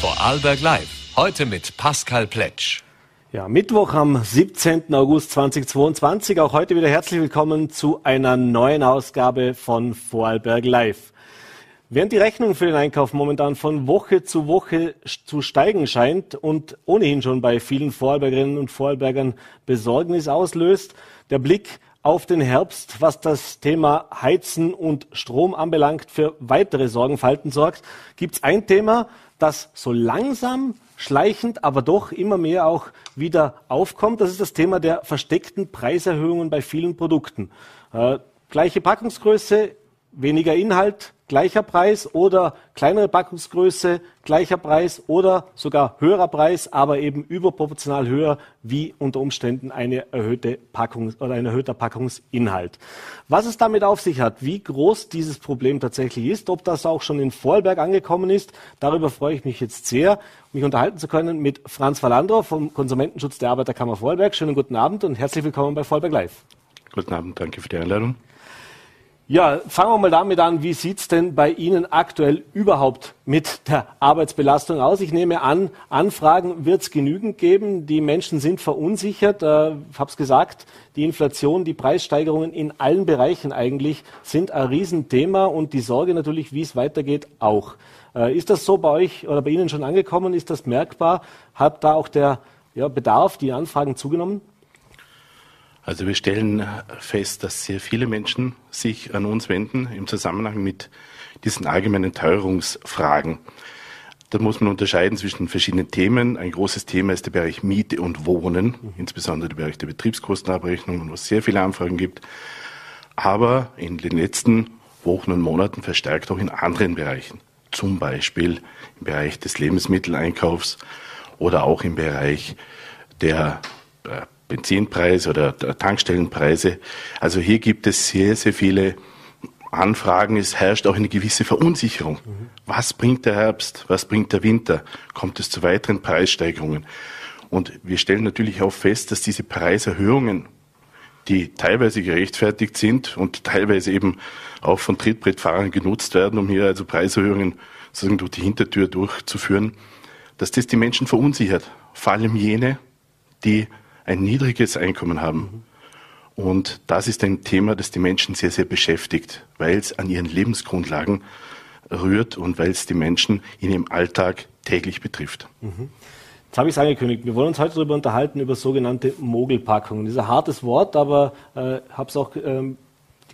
Vorarlberg Live. Heute mit Pascal Pletsch. Ja, Mittwoch am 17. August 2022. Auch heute wieder herzlich willkommen zu einer neuen Ausgabe von Vorarlberg Live. Während die Rechnung für den Einkauf momentan von Woche zu Woche zu steigen scheint und ohnehin schon bei vielen Vorarlbergerinnen und Vorarlbergern Besorgnis auslöst, der Blick auf den Herbst, was das Thema Heizen und Strom anbelangt, für weitere Sorgenfalten sorgt, gibt es ein Thema, das so langsam, schleichend, aber doch immer mehr auch wieder aufkommt. Das ist das Thema der versteckten Preiserhöhungen bei vielen Produkten. Äh, gleiche Packungsgröße, weniger Inhalt, gleicher Preis oder kleinere Packungsgröße, gleicher Preis oder sogar höherer Preis, aber eben überproportional höher wie unter Umständen eine erhöhte Packung oder ein erhöhter Packungsinhalt. Was es damit auf sich hat, wie groß dieses Problem tatsächlich ist, ob das auch schon in Vorarlberg angekommen ist, darüber freue ich mich jetzt sehr, mich unterhalten zu können mit Franz Valandro vom Konsumentenschutz der Arbeiterkammer Vorarlberg. Schönen guten Abend und herzlich willkommen bei Vorarlberg Live. Guten Abend, danke für die Einladung. Ja, fangen wir mal damit an, wie sieht's denn bei Ihnen aktuell überhaupt mit der Arbeitsbelastung aus? Ich nehme an, Anfragen wird's genügend geben. Die Menschen sind verunsichert. Äh, ich habe es gesagt, die Inflation, die Preissteigerungen in allen Bereichen eigentlich sind ein Riesenthema und die Sorge natürlich, wie es weitergeht, auch. Äh, ist das so bei euch oder bei Ihnen schon angekommen? Ist das merkbar? Hat da auch der ja, Bedarf, die Anfragen zugenommen? Also wir stellen fest, dass sehr viele Menschen sich an uns wenden im Zusammenhang mit diesen allgemeinen Teuerungsfragen. Da muss man unterscheiden zwischen verschiedenen Themen. Ein großes Thema ist der Bereich Miete und Wohnen, insbesondere der Bereich der Betriebskostenabrechnung, wo es sehr viele Anfragen gibt. Aber in den letzten Wochen und Monaten verstärkt auch in anderen Bereichen. Zum Beispiel im Bereich des Lebensmitteleinkaufs oder auch im Bereich der Benzinpreise oder Tankstellenpreise. Also hier gibt es sehr, sehr viele Anfragen. Es herrscht auch eine gewisse Verunsicherung. Was bringt der Herbst? Was bringt der Winter? Kommt es zu weiteren Preissteigerungen? Und wir stellen natürlich auch fest, dass diese Preiserhöhungen, die teilweise gerechtfertigt sind und teilweise eben auch von Trittbrettfahrern genutzt werden, um hier also Preiserhöhungen sozusagen durch die Hintertür durchzuführen, dass das die Menschen verunsichert. Vor allem jene, die ein niedriges Einkommen haben. Und das ist ein Thema, das die Menschen sehr, sehr beschäftigt, weil es an ihren Lebensgrundlagen rührt und weil es die Menschen in ihrem Alltag täglich betrifft. Jetzt habe ich es angekündigt. Wir wollen uns heute darüber unterhalten, über sogenannte Mogelpackungen. Das ist ein hartes Wort, aber äh, habe es auch ähm,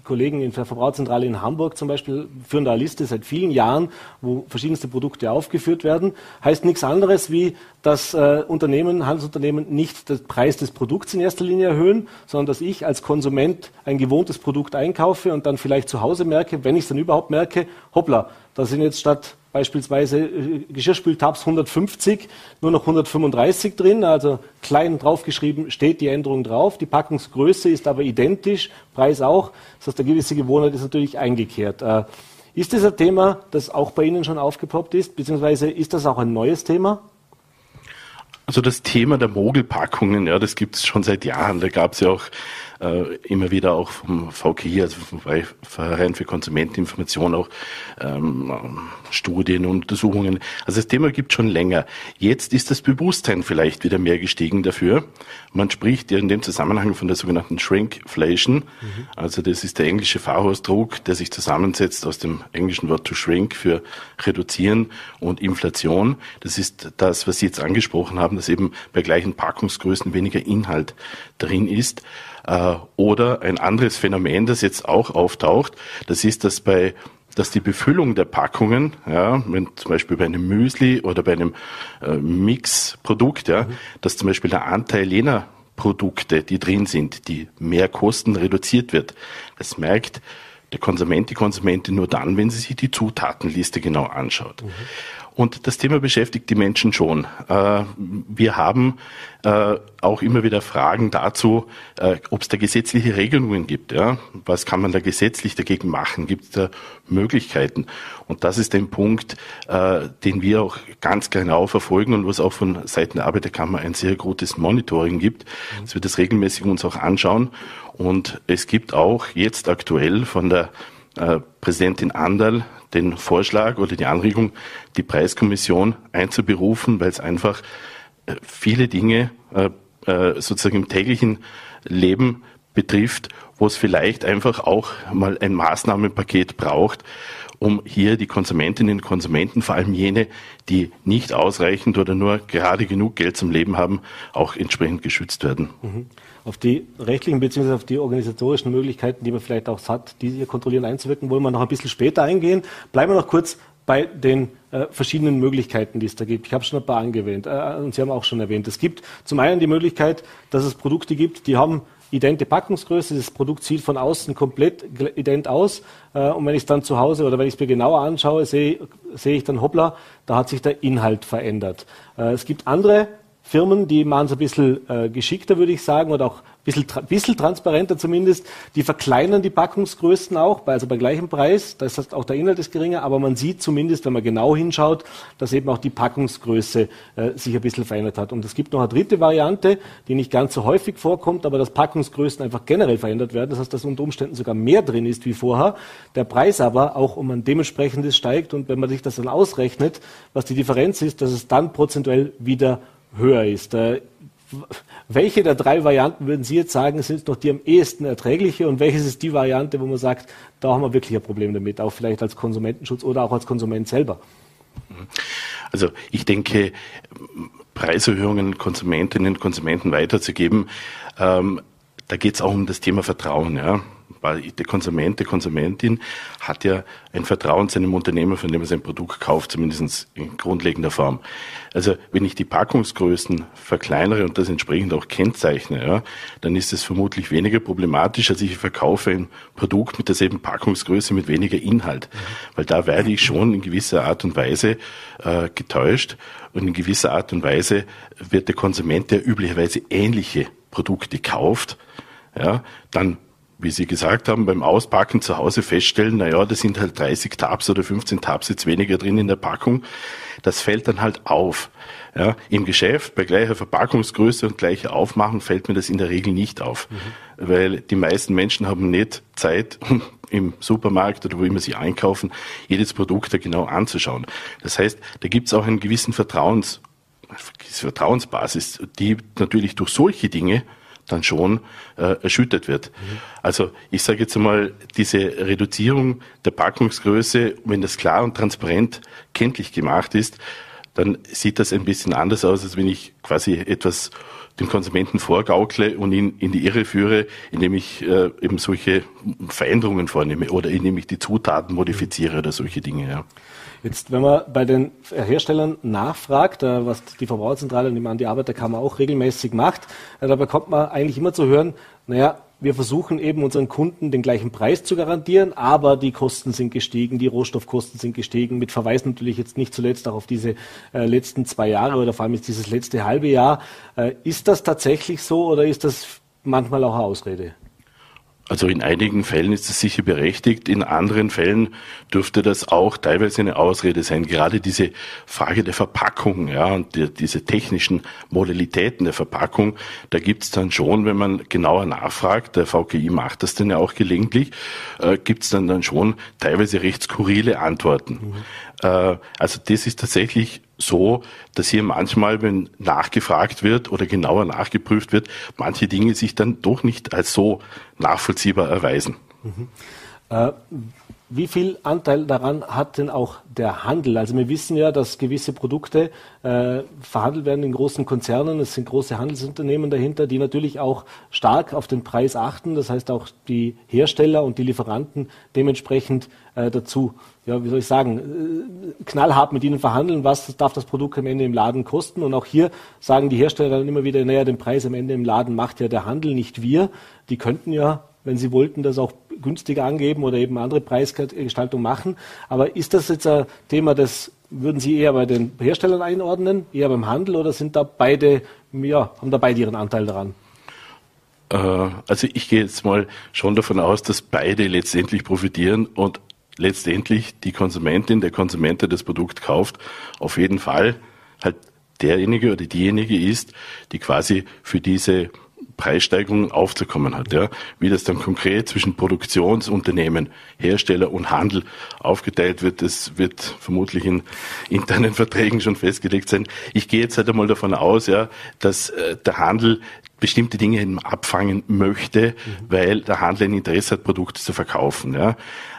die Kollegen in der Verbraucherzentrale in Hamburg zum Beispiel führen da eine Liste seit vielen Jahren, wo verschiedenste Produkte aufgeführt werden. Heißt nichts anderes wie, dass äh, Unternehmen, Handelsunternehmen nicht den Preis des Produkts in erster Linie erhöhen, sondern dass ich als Konsument ein gewohntes Produkt einkaufe und dann vielleicht zu Hause merke, wenn ich es dann überhaupt merke, hoppla, da sind jetzt statt beispielsweise äh, Geschirrspültabs 150, nur noch 135 drin, also klein draufgeschrieben steht die Änderung drauf. Die Packungsgröße ist aber identisch, Preis auch. Das heißt, eine gewisse Gewohnheit ist natürlich eingekehrt. Äh, ist das ein Thema, das auch bei Ihnen schon aufgepoppt ist, beziehungsweise ist das auch ein neues Thema? Also das Thema der Mogelpackungen, ja, das gibt es schon seit Jahren. Da gab es ja auch äh, immer wieder auch vom VKI, also vom Verein für Konsumenteninformation, auch ähm, Studien und Untersuchungen. Also das Thema gibt schon länger. Jetzt ist das Bewusstsein vielleicht wieder mehr gestiegen dafür. Man spricht ja in dem Zusammenhang von der sogenannten Shrinkflation. Mhm. Also das ist der englische Fachausdruck, der sich zusammensetzt aus dem englischen Wort to shrink für reduzieren und Inflation. Das ist das, was Sie jetzt angesprochen haben, dass eben bei gleichen Packungsgrößen weniger Inhalt drin ist. Äh, oder ein anderes Phänomen, das jetzt auch auftaucht, das ist, dass bei dass die Befüllung der Packungen, ja, wenn zum Beispiel bei einem Müsli oder bei einem äh, Mixprodukt, ja, mhm. dass zum Beispiel der Anteil jener Produkte, die drin sind, die mehr Kosten reduziert wird. Das merkt der Konsument, die Konsumentin nur dann, wenn sie sich die Zutatenliste genau anschaut. Mhm. Und das Thema beschäftigt die Menschen schon. Äh, wir haben äh, auch immer wieder Fragen dazu, äh, ob es da gesetzliche Regelungen gibt. Was kann man da gesetzlich dagegen machen? Gibt es da Möglichkeiten? Und das ist ein Punkt, den wir auch ganz genau verfolgen und was auch von Seiten der Arbeiterkammer ein sehr gutes Monitoring gibt, dass wir das regelmäßig uns auch anschauen. Und es gibt auch jetzt aktuell von der Präsidentin Andal den Vorschlag oder die Anregung, die Preiskommission einzuberufen, weil es einfach äh, viele Dinge äh, äh, sozusagen im täglichen Leben betrifft, wo es vielleicht einfach auch mal ein Maßnahmenpaket braucht, um hier die Konsumentinnen und Konsumenten, vor allem jene, die nicht ausreichend oder nur gerade genug Geld zum Leben haben, auch entsprechend geschützt werden. Mhm. Auf die rechtlichen bzw. auf die organisatorischen Möglichkeiten, die man vielleicht auch hat, die hier kontrollieren einzuwirken, wollen wir noch ein bisschen später eingehen. Bleiben wir noch kurz bei den äh, verschiedenen Möglichkeiten, die es da gibt. Ich habe schon ein paar angewähnt äh, und Sie haben auch schon erwähnt. Es gibt zum einen die Möglichkeit, dass es Produkte gibt, die haben idente Packungsgröße. Das Produkt sieht von außen komplett ident aus. Äh, und wenn ich es dann zu Hause oder wenn ich es mir genauer anschaue, sehe, sehe ich dann, hoppla, da hat sich der Inhalt verändert. Äh, es gibt andere Firmen, die machen es ein bisschen äh, geschickter, würde ich sagen, oder auch bisschen, bisschen transparenter zumindest. Die verkleinern die Packungsgrößen auch, also bei gleichem Preis. Das heißt, auch der Inhalt ist geringer, aber man sieht zumindest, wenn man genau hinschaut, dass eben auch die Packungsgröße äh, sich ein bisschen verändert hat. Und es gibt noch eine dritte Variante, die nicht ganz so häufig vorkommt, aber dass Packungsgrößen einfach generell verändert werden. Das heißt, dass unter Umständen sogar mehr drin ist wie vorher. Der Preis aber auch um ein dementsprechendes steigt. Und wenn man sich das dann ausrechnet, was die Differenz ist, dass es dann prozentuell wieder höher ist. Äh, welche der drei Varianten würden Sie jetzt sagen, sind noch die am ehesten erträgliche und welches ist die Variante, wo man sagt, da haben wir wirklich ein Problem damit, auch vielleicht als Konsumentenschutz oder auch als Konsument selber? Also ich denke, Preiserhöhungen Konsumentinnen und Konsumenten weiterzugeben, ähm, da geht es auch um das Thema Vertrauen. Ja der Konsument, die Konsumentin hat ja ein Vertrauen zu einem Unternehmer, von dem er sein Produkt kauft, zumindest in grundlegender Form. Also wenn ich die Packungsgrößen verkleinere und das entsprechend auch kennzeichne, ja, dann ist es vermutlich weniger problematisch, als ich verkaufe ein Produkt mit derselben Packungsgröße mit weniger Inhalt. Mhm. Weil da werde ich schon in gewisser Art und Weise äh, getäuscht und in gewisser Art und Weise wird der Konsument, der üblicherweise ähnliche Produkte kauft, ja, dann wie Sie gesagt haben, beim Auspacken zu Hause feststellen, na ja, da sind halt 30 Tabs oder 15 Tabs jetzt weniger drin in der Packung. Das fällt dann halt auf. Ja, Im Geschäft bei gleicher Verpackungsgröße und gleicher Aufmachung fällt mir das in der Regel nicht auf, mhm. weil die meisten Menschen haben nicht Zeit, im Supermarkt oder wo immer sie einkaufen, jedes Produkt da genau anzuschauen. Das heißt, da gibt es auch einen gewissen Vertrauens, Vertrauensbasis, die natürlich durch solche Dinge dann schon äh, erschüttert wird. Mhm. Also ich sage jetzt einmal, diese Reduzierung der Packungsgröße, wenn das klar und transparent kenntlich gemacht ist, dann sieht das ein bisschen anders aus, als wenn ich quasi etwas dem Konsumenten vorgaukle und ihn in die Irre führe, indem ich äh, eben solche Veränderungen vornehme oder indem ich die Zutaten modifiziere oder solche Dinge. Ja. Jetzt, wenn man bei den Herstellern nachfragt, äh, was die Verbraucherzentrale und die Arbeiterkammer auch regelmäßig macht, äh, da bekommt man eigentlich immer zu hören, naja, wir versuchen eben unseren Kunden den gleichen Preis zu garantieren, aber die Kosten sind gestiegen, die Rohstoffkosten sind gestiegen, mit Verweis natürlich jetzt nicht zuletzt auch auf diese äh, letzten zwei Jahre oder vor allem jetzt dieses letzte halbe Jahr. Äh, ist das tatsächlich so oder ist das manchmal auch eine Ausrede? Also in einigen Fällen ist es sicher berechtigt, in anderen Fällen dürfte das auch teilweise eine Ausrede sein. Gerade diese Frage der Verpackung, ja, und die, diese technischen Modalitäten der Verpackung, da gibt es dann schon, wenn man genauer nachfragt, der VKI macht das dann ja auch gelegentlich, äh, gibt es dann dann schon teilweise recht skurrile Antworten. Mhm. Äh, also das ist tatsächlich so, dass hier manchmal, wenn nachgefragt wird oder genauer nachgeprüft wird, manche Dinge sich dann doch nicht als so nachvollziehbar erweisen. Mhm. Äh, wie viel Anteil daran hat denn auch der Handel? Also wir wissen ja, dass gewisse Produkte äh, verhandelt werden in großen Konzernen. Es sind große Handelsunternehmen dahinter, die natürlich auch stark auf den Preis achten. Das heißt auch die Hersteller und die Lieferanten dementsprechend äh, dazu, ja, wie soll ich sagen, äh, knallhart mit ihnen verhandeln, was darf das Produkt am Ende im Laden kosten. Und auch hier sagen die Hersteller dann immer wieder, naja, den Preis am Ende im Laden macht ja der Handel, nicht wir. Die könnten ja wenn Sie wollten, das auch günstiger angeben oder eben andere Preisgestaltung machen. Aber ist das jetzt ein Thema, das würden Sie eher bei den Herstellern einordnen, eher beim Handel oder sind da beide, ja, haben da beide ihren Anteil daran? Äh, also ich gehe jetzt mal schon davon aus, dass beide letztendlich profitieren und letztendlich die Konsumentin, der Konsument, der das Produkt kauft, auf jeden Fall halt derjenige oder diejenige ist, die quasi für diese Preissteigerungen aufzukommen hat. Ja. Wie das dann konkret zwischen Produktionsunternehmen, Hersteller und Handel aufgeteilt wird, das wird vermutlich in internen Verträgen schon festgelegt sein. Ich gehe jetzt halt einmal davon aus, ja, dass äh, der Handel bestimmte Dinge abfangen möchte, mhm. weil der Handel ein Interesse hat, Produkte zu verkaufen. Ja.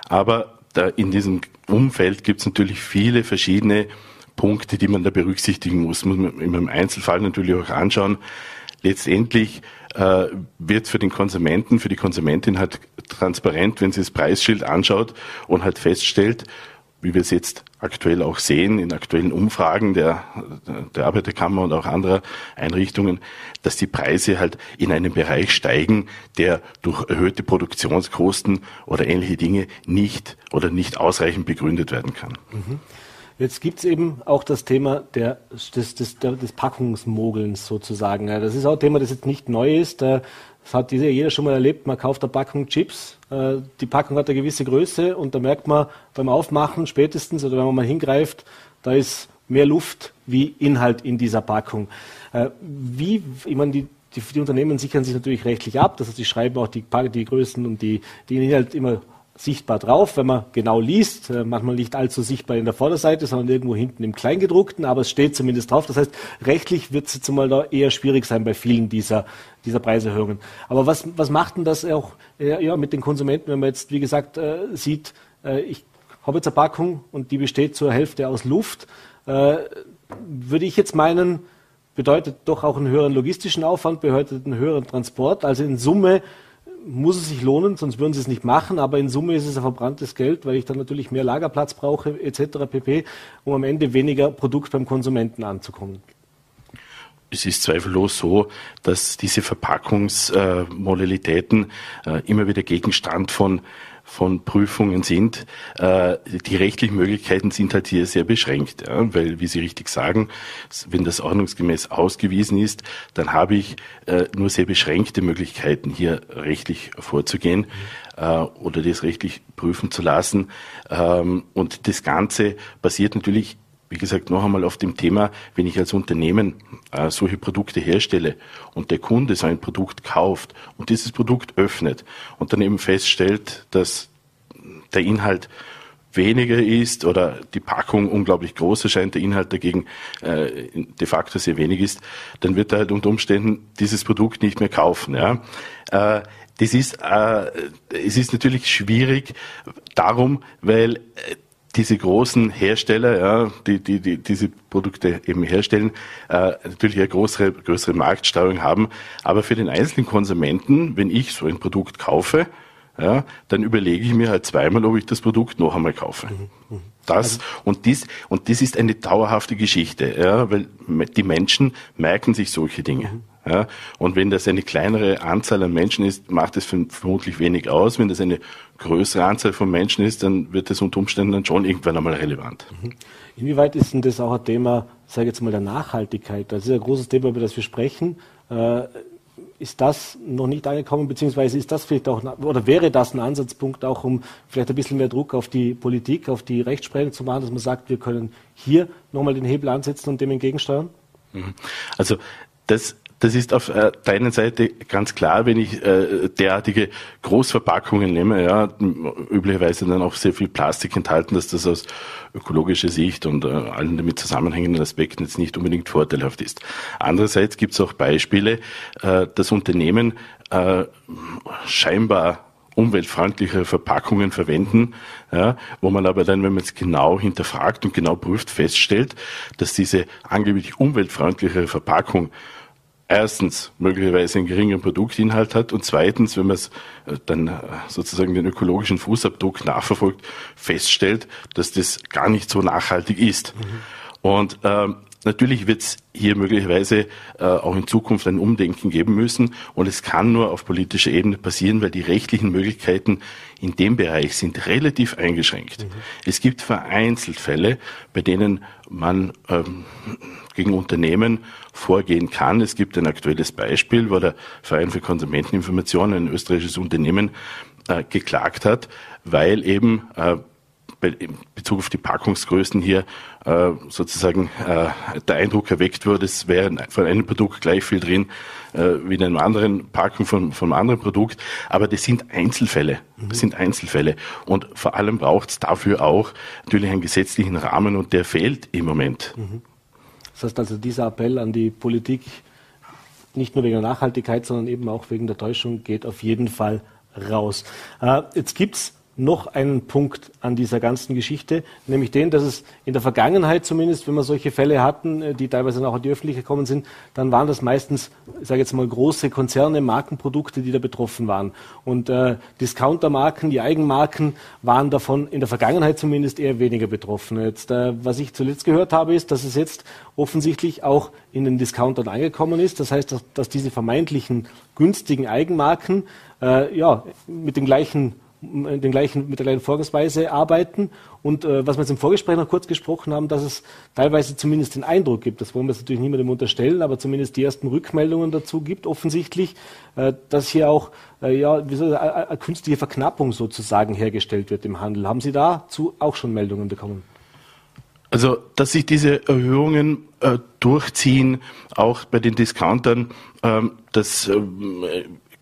Aber da in diesem Umfeld gibt es natürlich viele verschiedene Punkte, die man da berücksichtigen muss. Muss man im Einzelfall natürlich auch anschauen. Letztendlich äh, wird für den Konsumenten, für die Konsumentin halt transparent, wenn sie das Preisschild anschaut und halt feststellt, wie wir es jetzt aktuell auch sehen in aktuellen Umfragen der, der Arbeiterkammer und auch anderer Einrichtungen, dass die Preise halt in einem Bereich steigen, der durch erhöhte Produktionskosten oder ähnliche Dinge nicht oder nicht ausreichend begründet werden kann. Mhm. Jetzt gibt es eben auch das Thema der, des, des, des Packungsmogelns sozusagen. Das ist auch ein Thema, das jetzt nicht neu ist. Das hat jeder schon mal erlebt. Man kauft eine Packung Chips. Äh, die Packung hat eine gewisse Größe und da merkt man beim Aufmachen spätestens oder wenn man mal hingreift, da ist mehr Luft wie Inhalt in dieser Packung. Äh, wie, ich meine, die, die, die Unternehmen sichern sich natürlich rechtlich ab. Das heißt, sie schreiben auch die, die Größen und die, die Inhalt immer sichtbar drauf, wenn man genau liest. Äh, manchmal nicht allzu sichtbar in der Vorderseite, sondern irgendwo hinten im Kleingedruckten, aber es steht zumindest drauf. Das heißt, rechtlich wird es jetzt mal da eher schwierig sein bei vielen dieser, dieser Preiserhöhungen. Aber was, was macht denn das auch äh, ja, mit den Konsumenten, wenn man jetzt, wie gesagt, äh, sieht, äh, ich habe jetzt eine Packung und die besteht zur Hälfte aus Luft, äh, würde ich jetzt meinen, bedeutet doch auch einen höheren logistischen Aufwand, bedeutet einen höheren Transport. Also in Summe muss es sich lohnen, sonst würden sie es nicht machen, aber in Summe ist es ein verbranntes Geld, weil ich dann natürlich mehr Lagerplatz brauche etc. pp, um am Ende weniger Produkt beim Konsumenten anzukommen. Es ist zweifellos so, dass diese Verpackungsmodalitäten äh, immer wieder Gegenstand von von Prüfungen sind. Äh, die rechtlichen Möglichkeiten sind halt hier sehr beschränkt, weil, wie Sie richtig sagen, wenn das ordnungsgemäß ausgewiesen ist, dann habe ich äh, nur sehr beschränkte Möglichkeiten, hier rechtlich vorzugehen äh, oder das rechtlich prüfen zu lassen. Ähm, und das Ganze basiert natürlich wie gesagt, noch einmal auf dem Thema, wenn ich als Unternehmen äh, solche Produkte herstelle und der Kunde so ein Produkt kauft und dieses Produkt öffnet und dann eben feststellt, dass der Inhalt weniger ist oder die Packung unglaublich groß erscheint, der Inhalt dagegen äh, de facto sehr wenig ist, dann wird er halt unter Umständen dieses Produkt nicht mehr kaufen. Ja? Äh, das ist, äh, es ist natürlich schwierig darum, weil äh, diese großen Hersteller, ja, die, die, die diese Produkte eben herstellen, äh, natürlich eine größere, größere Marktsteuerung haben. Aber für den einzelnen Konsumenten, wenn ich so ein Produkt kaufe, ja, dann überlege ich mir halt zweimal, ob ich das Produkt noch einmal kaufe. Mhm. Mhm. Das also und dies und das ist eine dauerhafte Geschichte, ja, weil die Menschen merken sich solche Dinge. Mhm. Ja, und wenn das eine kleinere Anzahl an Menschen ist, macht es vermutlich wenig aus. Wenn das eine größere Anzahl von Menschen ist, dann wird es unter Umständen dann schon irgendwann einmal relevant. Mhm. Inwieweit ist denn das auch ein Thema, sage ich jetzt mal, der Nachhaltigkeit? Das ist ein großes Thema, über das wir sprechen. Äh, ist das noch nicht angekommen, beziehungsweise ist das vielleicht auch, oder wäre das ein Ansatzpunkt auch, um vielleicht ein bisschen mehr Druck auf die Politik, auf die Rechtsprechung zu machen, dass man sagt, wir können hier nochmal den Hebel ansetzen und dem entgegensteuern? Mhm. Also das das ist auf äh, der einen Seite ganz klar, wenn ich äh, derartige Großverpackungen nehme, ja, üblicherweise dann auch sehr viel Plastik enthalten, dass das aus ökologischer Sicht und äh, allen damit zusammenhängenden Aspekten jetzt nicht unbedingt vorteilhaft ist. Andererseits gibt es auch Beispiele, äh, dass Unternehmen äh, scheinbar umweltfreundlichere Verpackungen verwenden, ja, wo man aber dann, wenn man es genau hinterfragt und genau prüft, feststellt, dass diese angeblich umweltfreundlichere Verpackung erstens möglicherweise einen geringeren Produktinhalt hat und zweitens, wenn man es äh, dann äh, sozusagen den ökologischen Fußabdruck nachverfolgt, feststellt, dass das gar nicht so nachhaltig ist. Mhm. Und ähm, Natürlich wird es hier möglicherweise äh, auch in Zukunft ein Umdenken geben müssen und es kann nur auf politischer Ebene passieren, weil die rechtlichen Möglichkeiten in dem Bereich sind relativ eingeschränkt. Mhm. Es gibt vereinzelt Fälle, bei denen man ähm, gegen Unternehmen vorgehen kann. Es gibt ein aktuelles Beispiel, wo der Verein für Konsumenteninformation, ein österreichisches Unternehmen, äh, geklagt hat, weil eben äh, in Bezug auf die Packungsgrößen hier äh, sozusagen äh, der Eindruck erweckt wurde, es wäre von einem Produkt gleich viel drin äh, wie in einem anderen Packung von, von einem anderen Produkt. Aber das sind Einzelfälle. Das mhm. sind Einzelfälle. Und vor allem braucht es dafür auch natürlich einen gesetzlichen Rahmen und der fehlt im Moment. Mhm. Das heißt also, dieser Appell an die Politik, nicht nur wegen der Nachhaltigkeit, sondern eben auch wegen der Täuschung, geht auf jeden Fall raus. Jetzt es noch einen Punkt an dieser ganzen Geschichte, nämlich den, dass es in der Vergangenheit zumindest, wenn wir solche Fälle hatten, äh, die teilweise dann auch an die Öffentlichkeit gekommen sind, dann waren das meistens, ich sage jetzt mal, große Konzerne, Markenprodukte, die da betroffen waren. Und äh, Discountermarken, die Eigenmarken waren davon in der Vergangenheit zumindest eher weniger betroffen. Jetzt, äh, was ich zuletzt gehört habe, ist, dass es jetzt offensichtlich auch in den Discountern angekommen ist. Das heißt, dass, dass diese vermeintlichen günstigen Eigenmarken äh, ja, mit dem gleichen den gleichen, mit der gleichen Vorgehensweise arbeiten. Und äh, was wir jetzt im Vorgespräch noch kurz gesprochen haben, dass es teilweise zumindest den Eindruck gibt, das wollen wir jetzt natürlich niemandem unterstellen, aber zumindest die ersten Rückmeldungen dazu gibt, offensichtlich, äh, dass hier auch äh, ja, wie soll, eine, eine künstliche Verknappung sozusagen hergestellt wird im Handel. Haben Sie dazu auch schon Meldungen bekommen? Also, dass sich diese Erhöhungen äh, durchziehen, auch bei den Discountern, ähm, das ähm,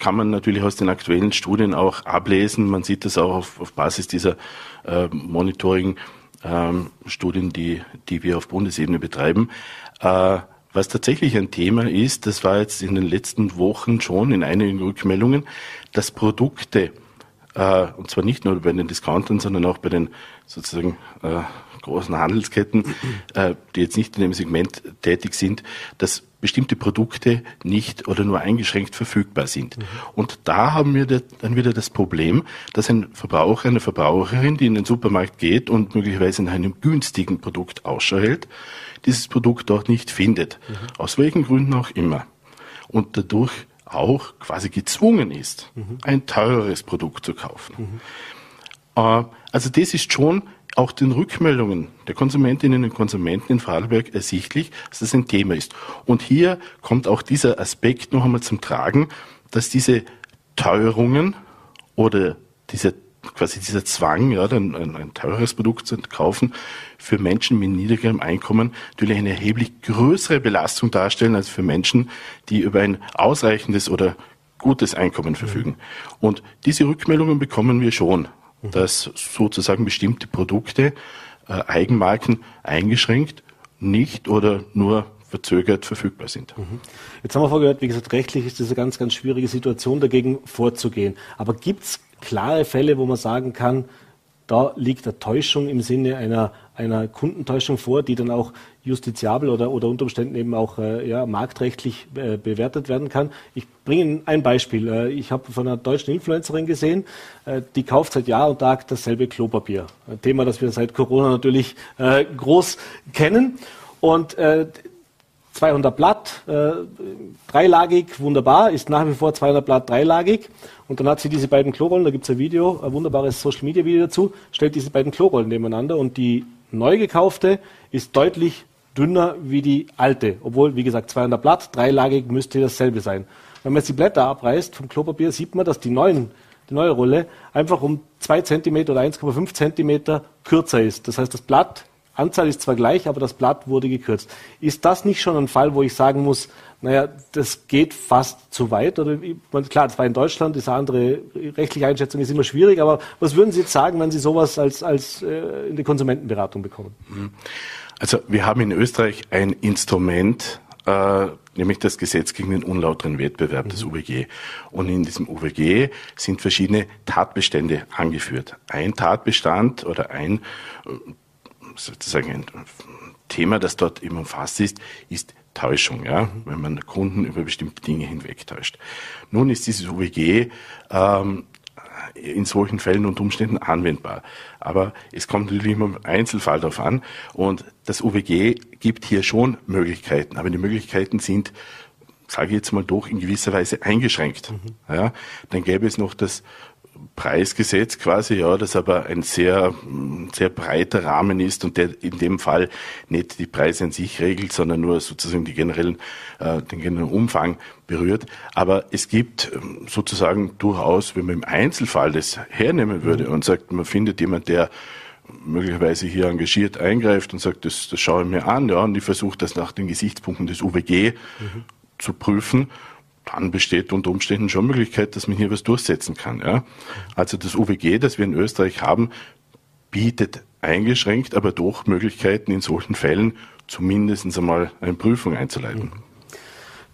kann man natürlich aus den aktuellen Studien auch ablesen. Man sieht das auch auf, auf Basis dieser äh, Monitoring-Studien, ähm, die, die wir auf Bundesebene betreiben. Äh, was tatsächlich ein Thema ist, das war jetzt in den letzten Wochen schon in einigen Rückmeldungen, dass Produkte, äh, und zwar nicht nur bei den Discountern, sondern auch bei den sozusagen äh, großen Handelsketten, äh, die jetzt nicht in dem Segment tätig sind, dass bestimmte Produkte nicht oder nur eingeschränkt verfügbar sind. Mhm. Und da haben wir dann wieder das Problem, dass ein Verbraucher, eine Verbraucherin, die in den Supermarkt geht und möglicherweise nach einem günstigen Produkt Ausschau hält, dieses Produkt dort nicht findet. Mhm. Aus welchen Gründen auch immer. Und dadurch auch quasi gezwungen ist, mhm. ein teureres Produkt zu kaufen. Mhm. Äh, also das ist schon auch den Rückmeldungen der Konsumentinnen und Konsumenten in Vorarlberg ersichtlich, dass das ein Thema ist. Und hier kommt auch dieser Aspekt noch einmal zum Tragen, dass diese Teuerungen oder diese quasi dieser Zwang, ja, ein, ein, ein teures Produkt zu kaufen, für Menschen mit niedrigerem Einkommen natürlich eine erheblich größere Belastung darstellen als für Menschen, die über ein ausreichendes oder gutes Einkommen verfügen. Und diese Rückmeldungen bekommen wir schon dass sozusagen bestimmte Produkte, äh, Eigenmarken eingeschränkt, nicht oder nur verzögert verfügbar sind. Mhm. Jetzt haben wir vorgehört, wie gesagt, rechtlich ist das eine ganz, ganz schwierige Situation, dagegen vorzugehen. Aber gibt es klare Fälle, wo man sagen kann, da liegt eine Täuschung im Sinne einer, einer Kundentäuschung vor, die dann auch justiziabel oder, oder unter Umständen eben auch äh, ja, marktrechtlich äh, bewertet werden kann. Ich bringe Ihnen ein Beispiel. Äh, ich habe von einer deutschen Influencerin gesehen, äh, die kauft seit Jahr und Tag dasselbe Klopapier. Ein Thema, das wir seit Corona natürlich äh, groß kennen. Und äh, 200 Blatt, äh, dreilagig, wunderbar, ist nach wie vor 200 Blatt dreilagig. Und dann hat sie diese beiden Klorollen, da gibt es ein Video, ein wunderbares Social Media Video dazu, stellt diese beiden Klorollen nebeneinander und die neu gekaufte ist deutlich dünner wie die alte. Obwohl, wie gesagt, 200 Blatt, dreilagig müsste dasselbe sein. Wenn man jetzt die Blätter abreißt vom Klopapier, sieht man, dass die, neuen, die neue Rolle einfach um 2 cm oder 1,5 cm kürzer ist. Das heißt, das Blatt Anzahl ist zwar gleich, aber das Blatt wurde gekürzt. Ist das nicht schon ein Fall, wo ich sagen muss, naja, das geht fast zu weit? Oder klar, das war in Deutschland, diese andere rechtliche Einschätzung ist immer schwierig, aber was würden Sie jetzt sagen, wenn Sie sowas als, als äh, in die Konsumentenberatung bekommen? Mhm. Also wir haben in Österreich ein Instrument, äh, nämlich das Gesetz gegen den unlauteren Wettbewerb, mhm. das UWG. Und in diesem UWG sind verschiedene Tatbestände angeführt. Ein Tatbestand oder ein äh, sozusagen ein Thema, das dort eben umfasst ist, ist Täuschung, ja, wenn man Kunden über bestimmte Dinge hinwegtäuscht. Nun ist dieses UWG ähm, in solchen Fällen und Umständen anwendbar. Aber es kommt natürlich immer im Einzelfall darauf an. Und das UWG gibt hier schon Möglichkeiten. Aber die Möglichkeiten sind, sage ich jetzt mal doch, in gewisser Weise eingeschränkt. Mhm. Ja, dann gäbe es noch das Preisgesetz quasi, ja, das aber ein sehr, sehr breiter Rahmen ist und der in dem Fall nicht die Preise an sich regelt, sondern nur sozusagen die generellen, äh, den generellen Umfang berührt. Aber es gibt ähm, sozusagen durchaus, wenn man im Einzelfall das hernehmen würde und sagt, man findet jemand, der möglicherweise hier engagiert eingreift und sagt, das, das schaue ich mir an, ja, und ich versuche das nach den Gesichtspunkten des UWG mhm. zu prüfen, dann besteht unter Umständen schon Möglichkeit, dass man hier was durchsetzen kann. Ja. Also das UWG, das wir in Österreich haben, bietet eingeschränkt, aber doch Möglichkeiten in solchen Fällen zumindest einmal eine Prüfung einzuleiten. Mhm.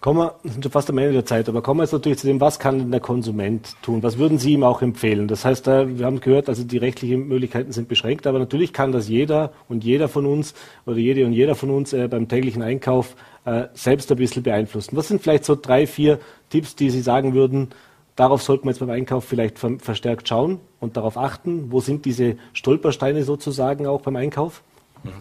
Kommen wir, sind schon fast am Ende der Zeit, aber kommen wir jetzt natürlich zu dem, was kann denn der Konsument tun? Was würden Sie ihm auch empfehlen? Das heißt, wir haben gehört, also die rechtlichen Möglichkeiten sind beschränkt, aber natürlich kann das jeder und jeder von uns oder jede und jeder von uns äh, beim täglichen Einkauf äh, selbst ein bisschen beeinflussen. Was sind vielleicht so drei, vier Tipps, die Sie sagen würden, darauf sollten wir jetzt beim Einkauf vielleicht verstärkt schauen und darauf achten? Wo sind diese Stolpersteine sozusagen auch beim Einkauf? Mhm.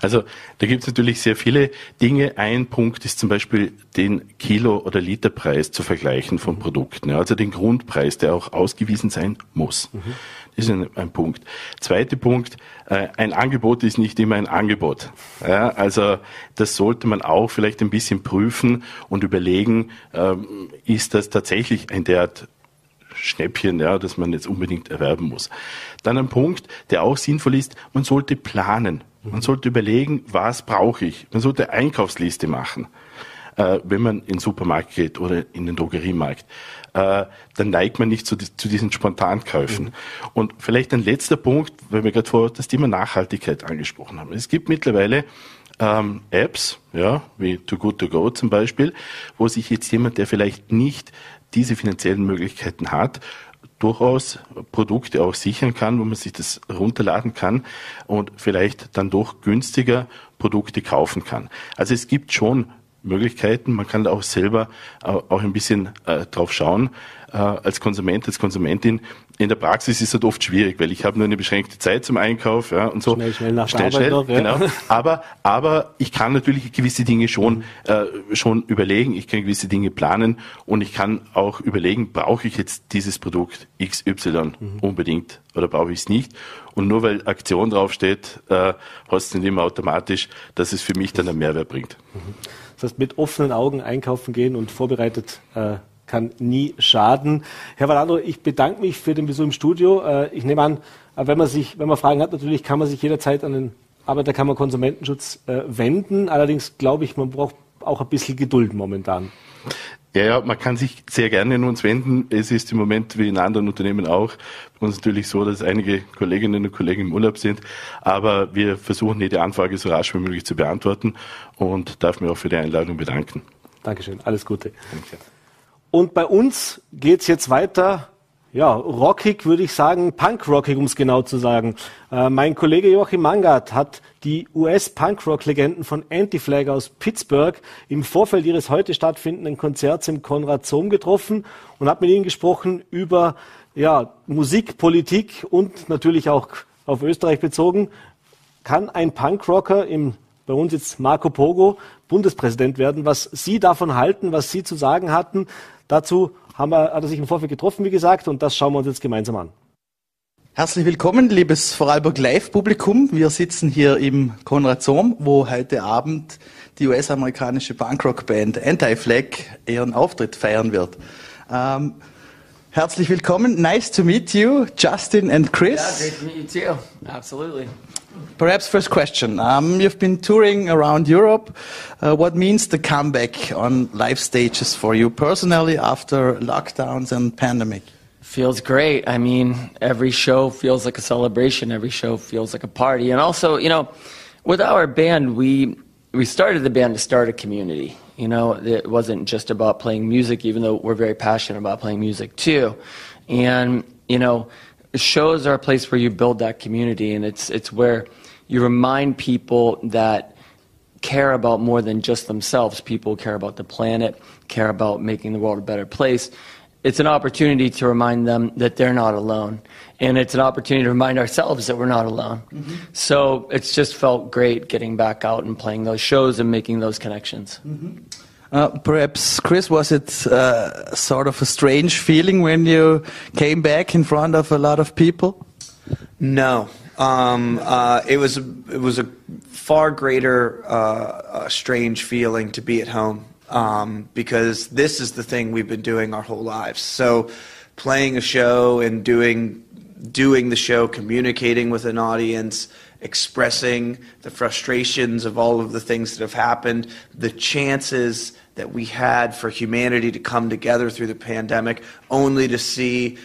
Also da gibt es natürlich sehr viele Dinge. Ein Punkt ist zum Beispiel den Kilo- oder Literpreis zu vergleichen von Produkten. Ja, also den Grundpreis, der auch ausgewiesen sein muss. Mhm. Das ist ein, ein, Punkt. Zweiter Punkt, äh, ein Angebot ist nicht immer ein Angebot. Ja, also das sollte man auch vielleicht ein bisschen prüfen und überlegen, ähm, ist das tatsächlich ein derart Schnäppchen, ja, das man jetzt unbedingt erwerben muss. Dann ein Punkt, der auch sinnvoll ist, man sollte planen. Man sollte überlegen, was brauche ich. Man sollte Einkaufsliste machen, äh, wenn man in den Supermarkt geht oder in den Drogeriemarkt. Äh, dann neigt man nicht zu, zu diesen Spontankäufen. Mhm. Und vielleicht ein letzter Punkt, weil wir gerade vor das Thema Nachhaltigkeit angesprochen haben. Es gibt mittlerweile ähm, Apps, ja, wie Too Good To Go zum Beispiel, wo sich jetzt jemand, der vielleicht nicht diese finanziellen Möglichkeiten hat, durchaus Produkte auch sichern kann, wo man sich das runterladen kann und vielleicht dann doch günstiger Produkte kaufen kann. Also es gibt schon Möglichkeiten, man kann da auch selber auch ein bisschen äh, drauf schauen äh, als Konsument, als Konsumentin, in der Praxis ist das oft schwierig, weil ich habe nur eine beschränkte Zeit zum Einkauf ja, und so. Schnell, schnell nach schnell, schnell, noch, ja. genau. Aber, aber ich kann natürlich gewisse Dinge schon, äh, schon überlegen, ich kann gewisse Dinge planen und ich kann auch überlegen, brauche ich jetzt dieses Produkt XY mhm. unbedingt oder brauche ich es nicht? Und nur weil Aktion draufsteht, äh, heißt es nicht immer automatisch, dass es für mich dann einen Mehrwert bringt. Mhm. Das heißt, mit offenen Augen einkaufen gehen und vorbereitet äh, kann nie schaden. Herr Valando, ich bedanke mich für den Besuch im Studio. Äh, ich nehme an, äh, wenn man sich, wenn man Fragen hat, natürlich kann man sich jederzeit an den Arbeiterkammer Konsumentenschutz äh, wenden. Allerdings glaube ich, man braucht auch ein bisschen Geduld momentan. Ja, ja, man kann sich sehr gerne an uns wenden. Es ist im Moment wie in anderen Unternehmen auch bei uns natürlich so, dass einige Kolleginnen und Kollegen im Urlaub sind. Aber wir versuchen jede Anfrage so rasch wie möglich zu beantworten und darf mich auch für die Einladung bedanken. Dankeschön. Alles Gute. Danke. Und bei uns geht's jetzt weiter, ja, rockig würde ich sagen, punk-rockig, um es genau zu sagen. Äh, mein Kollege Joachim Mangard hat die US-Punk-Rock-Legenden von Anti-Flag aus Pittsburgh im Vorfeld ihres heute stattfindenden Konzerts im Konrad Zoom getroffen und hat mit ihnen gesprochen über ja, Musik, Politik und natürlich auch auf Österreich bezogen. Kann ein Punk-Rocker im bei uns jetzt Marco Pogo Bundespräsident werden, was Sie davon halten, was Sie zu sagen hatten, Dazu haben wir, hat er sich im Vorfeld getroffen, wie gesagt, und das schauen wir uns jetzt gemeinsam an. Herzlich willkommen, liebes Vorarlberg Live-Publikum. Wir sitzen hier im Konrad Sohm, wo heute Abend die US-amerikanische Punkrock-Band Anti-Flag ihren Auftritt feiern wird. Ähm, herzlich willkommen. Nice to meet you, Justin and Chris. Yeah, great to meet you too. Absolutely. Perhaps first question. Um, you've been touring around Europe. Uh, what means the comeback on live stages for you personally after lockdowns and pandemic? Feels great. I mean, every show feels like a celebration. Every show feels like a party. And also, you know, with our band, we we started the band to start a community. You know, it wasn't just about playing music, even though we're very passionate about playing music too. And you know, shows are a place where you build that community, and it's it's where you remind people that care about more than just themselves. People care about the planet, care about making the world a better place. It's an opportunity to remind them that they're not alone. And it's an opportunity to remind ourselves that we're not alone. Mm-hmm. So it's just felt great getting back out and playing those shows and making those connections. Mm-hmm. Uh, perhaps, Chris, was it uh, sort of a strange feeling when you came back in front of a lot of people? No, um, uh, it was it was a far greater uh, strange feeling to be at home um, because this is the thing we've been doing our whole lives. So, playing a show and doing doing the show, communicating with an audience, expressing the frustrations of all of the things that have happened, the chances that we had for humanity to come together through the pandemic, only to see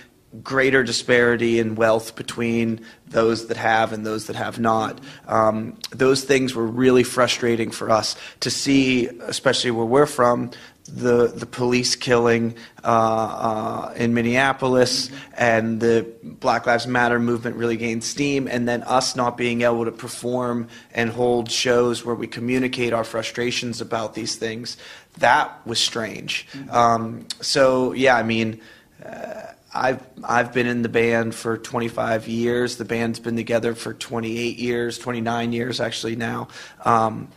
greater disparity in wealth between those that have and those that have not. Um, those things were really frustrating for us to see, especially where we're from, the the police killing uh, uh, in Minneapolis and the Black Lives Matter movement really gained steam, and then us not being able to perform and hold shows where we communicate our frustrations about these things. That was strange. Um, so yeah, I mean. Uh, I've I've been in the band for 25 years. The band's been together for 28 years, 29 years actually now. Um,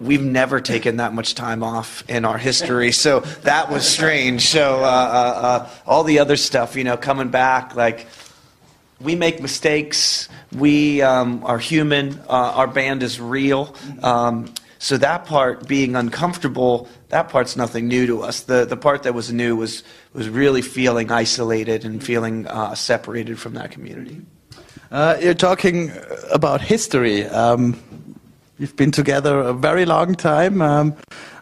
we've never taken that much time off in our history, so that was strange. So uh, uh, uh, all the other stuff, you know, coming back, like we make mistakes. We um, are human. Uh, our band is real. Um, so that part being uncomfortable, that part's nothing new to us. The the part that was new was was really feeling isolated and feeling uh, separated from that community. Uh, you're talking about history. Um, you've been together a very long time. Um,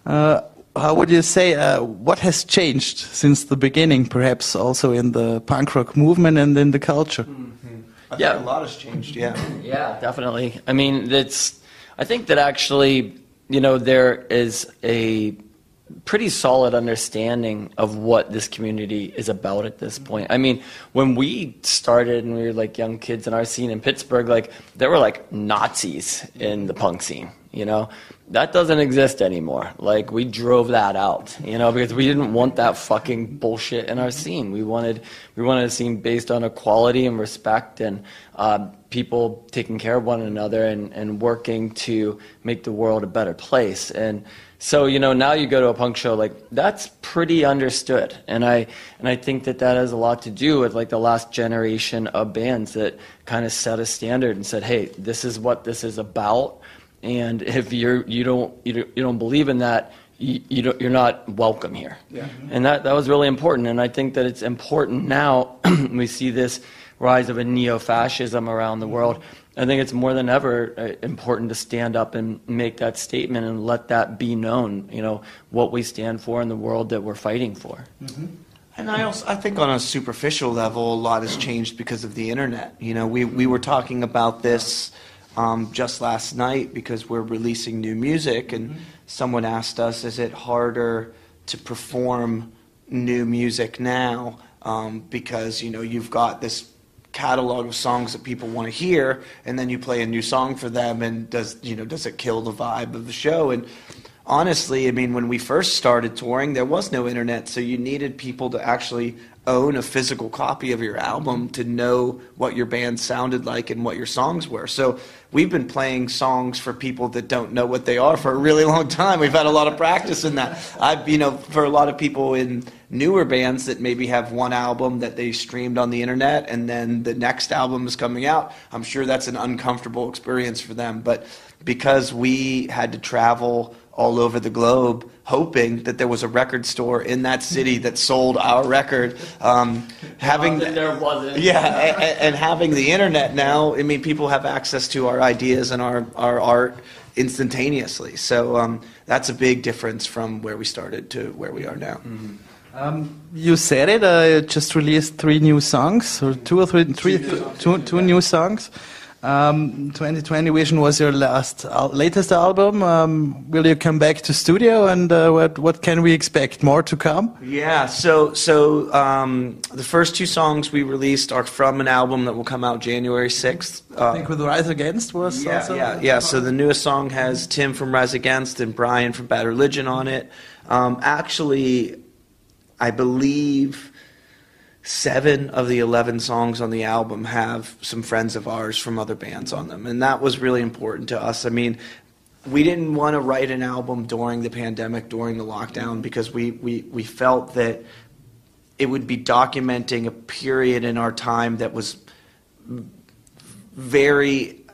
uh, how would you say uh, what has changed since the beginning? Perhaps also in the punk rock movement and in the culture. Mm -hmm. yeah, a lot has changed. Yeah, yeah, definitely. I mean, it's. I think that actually you know, there is a pretty solid understanding of what this community is about at this point. I mean, when we started and we were like young kids in our scene in Pittsburgh, like there were like Nazis in the punk scene, you know? That doesn't exist anymore. Like we drove that out, you know, because we didn't want that fucking bullshit in our scene. We wanted we wanted a scene based on equality and respect and uh, people taking care of one another and, and working to make the world a better place. And so, you know, now you go to a punk show, like, that's pretty understood. And I, and I think that that has a lot to do with, like, the last generation of bands that kind of set a standard and said, hey, this is what this is about. And if you're, you, don't, you, don't, you don't believe in that, you, you don't, you're not welcome here. Yeah. Mm-hmm. And that, that was really important. And I think that it's important now. we see this rise of a neo-fascism around the world. I think it's more than ever uh, important to stand up and make that statement and let that be known. You know what we stand for in the world that we're fighting for. Mm-hmm. And I also I think on a superficial level, a lot has changed because of the internet. You know, we we were talking about this um, just last night because we're releasing new music, and mm-hmm. someone asked us, "Is it harder to perform new music now?" Um, because you know you've got this catalog of songs that people want to hear, and then you play a new song for them, and does you know does it kill the vibe of the show? And honestly, I mean, when we first started touring, there was no internet, so you needed people to actually own a physical copy of your album to know what your band sounded like and what your songs were. So we've been playing songs for people that don't know what they are for a really long time. We've had a lot of practice in that. I've, you know, for a lot of people in newer bands that maybe have one album that they streamed on the internet and then the next album is coming out, I'm sure that's an uncomfortable experience for them. But because we had to travel all over the globe hoping that there was a record store in that city that sold our record. Um, having there wasn't. Yeah, and, and, having the internet now, I mean, people have access to our ideas and our, our art instantaneously. So um, that's a big difference from where we started to where we are now. Mm-hmm. Um, you said it. I uh, just released three new songs, or two or three, three, two, two new songs. Um, 2020 Vision was your last, uh, latest album. Um, will you come back to studio, and uh, what what can we expect? More to come? Yeah. So so um, the first two songs we released are from an album that will come out January 6th. Uh, I think with Rise Against was yeah also yeah yeah. So the newest song has Tim from Rise Against and Brian from Bad Religion on it. Um, actually, I believe seven of the 11 songs on the album have some friends of ours from other bands on them. And that was really important to us. I mean, we didn't want to write an album during the pandemic, during the lockdown, because we, we, we felt that it would be documenting a period in our time that was very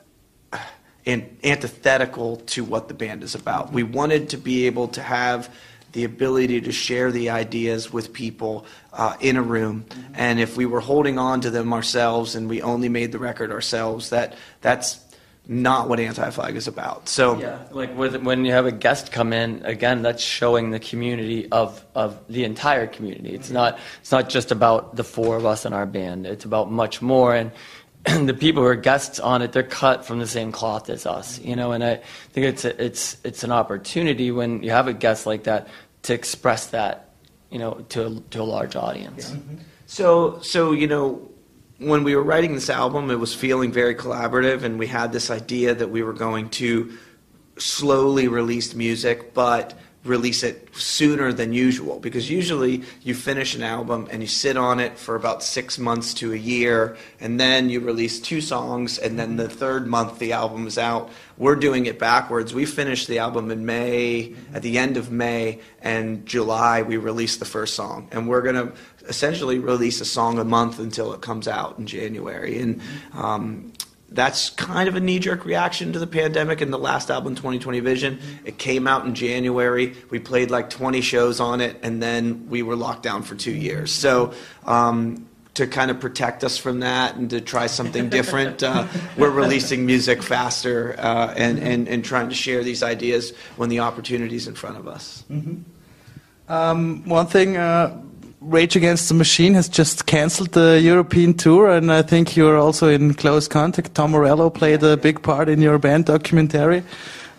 uh, antithetical to what the band is about. We wanted to be able to have the ability to share the ideas with people uh, in a room. And if we were holding on to them ourselves and we only made the record ourselves, that that's not what anti-flag is about. So Yeah, like with, when you have a guest come in, again, that's showing the community of, of the entire community. It's not it's not just about the four of us in our band. It's about much more. And, the people who are guests on it, they're cut from the same cloth as us, you know. And I think it's a, it's it's an opportunity when you have a guest like that to express that, you know, to a, to a large audience. So, so you know, when we were writing this album, it was feeling very collaborative, and we had this idea that we were going to slowly release music, but release it sooner than usual. Because usually you finish an album and you sit on it for about six months to a year, and then you release two songs, and then the third month the album is out. We're doing it backwards. We finished the album in May, at the end of May, and July we released the first song, and we're gonna essentially release a song a month until it comes out in January. And um, that's kind of a knee-jerk reaction to the pandemic and the last album 2020 vision. It came out in january. We played like 20 shows on it and then we were locked down for two years. So um, to kind of protect us from that and to try something different uh, we're releasing music faster uh, and, and, and trying to share these ideas when the opportunity's in front of us. Um, one thing, uh, Rage Against the Machine has just cancelled the European tour, and I think you're also in close contact. Tom Morello played a big part in your band documentary.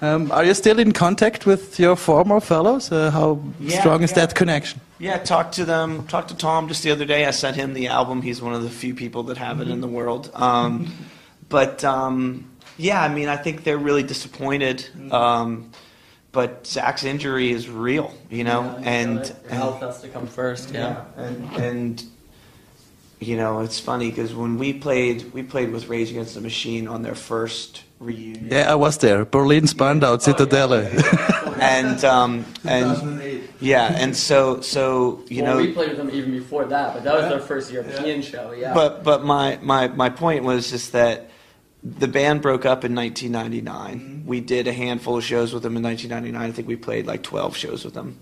Um, are you still in contact with your former fellows? Uh, how Yeah, strong is yeah. that connection? Yeah, talked to them. Talked to Tom just the other day. I sent him the album. He's one of the few people that have it in the world. Um, but um, yeah, I mean, I think they're really disappointed. But Zack's injury is real, you know, and, and health has to come first. Yeah. and and you know, it's funny because when we played, we played with Rage Against the Machine on their first reunion. Yeah, I was there. Berlin Spandau, Zitadelle. and um, and yeah, and so so you well, know, we played with them even before that, but that was their first European show. Yeah. But but my, my, my point was just that the band broke up in 1999. We did a handful of shows with them in 1999. I think we played like 12 shows with them.